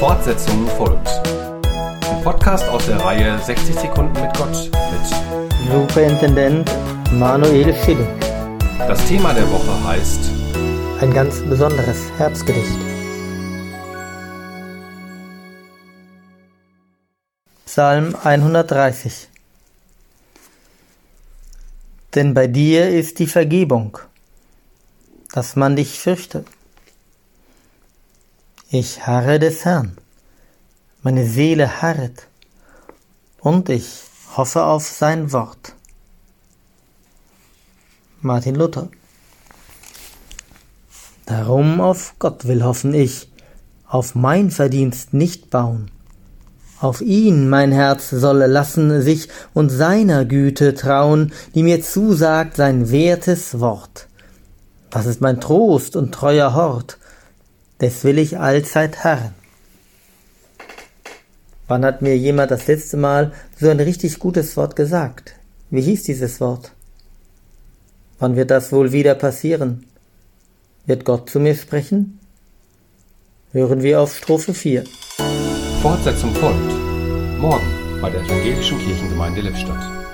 Fortsetzung folgt. Ein Podcast aus der Reihe 60 Sekunden mit Gott mit Superintendent Manuel Schilling. Das Thema der Woche heißt Ein ganz besonderes Herbstgedicht. Psalm 130 Denn bei dir ist die Vergebung, dass man dich fürchte. Ich harre des Herrn, meine Seele harret, und ich hoffe auf sein Wort. Martin Luther Darum auf Gott will hoffen ich, auf mein Verdienst nicht bauen. Auf ihn mein Herz solle lassen sich und seiner Güte trauen, die mir zusagt sein wertes Wort. Das ist mein Trost und treuer Hort, des will ich allzeit harren. Wann hat mir jemand das letzte Mal so ein richtig gutes Wort gesagt? Wie hieß dieses Wort? Wann wird das wohl wieder passieren? Wird Gott zu mir sprechen? Hören wir auf Strophe 4. Fortsetzung folgt. Morgen bei der Evangelischen Kirchengemeinde Lippstadt.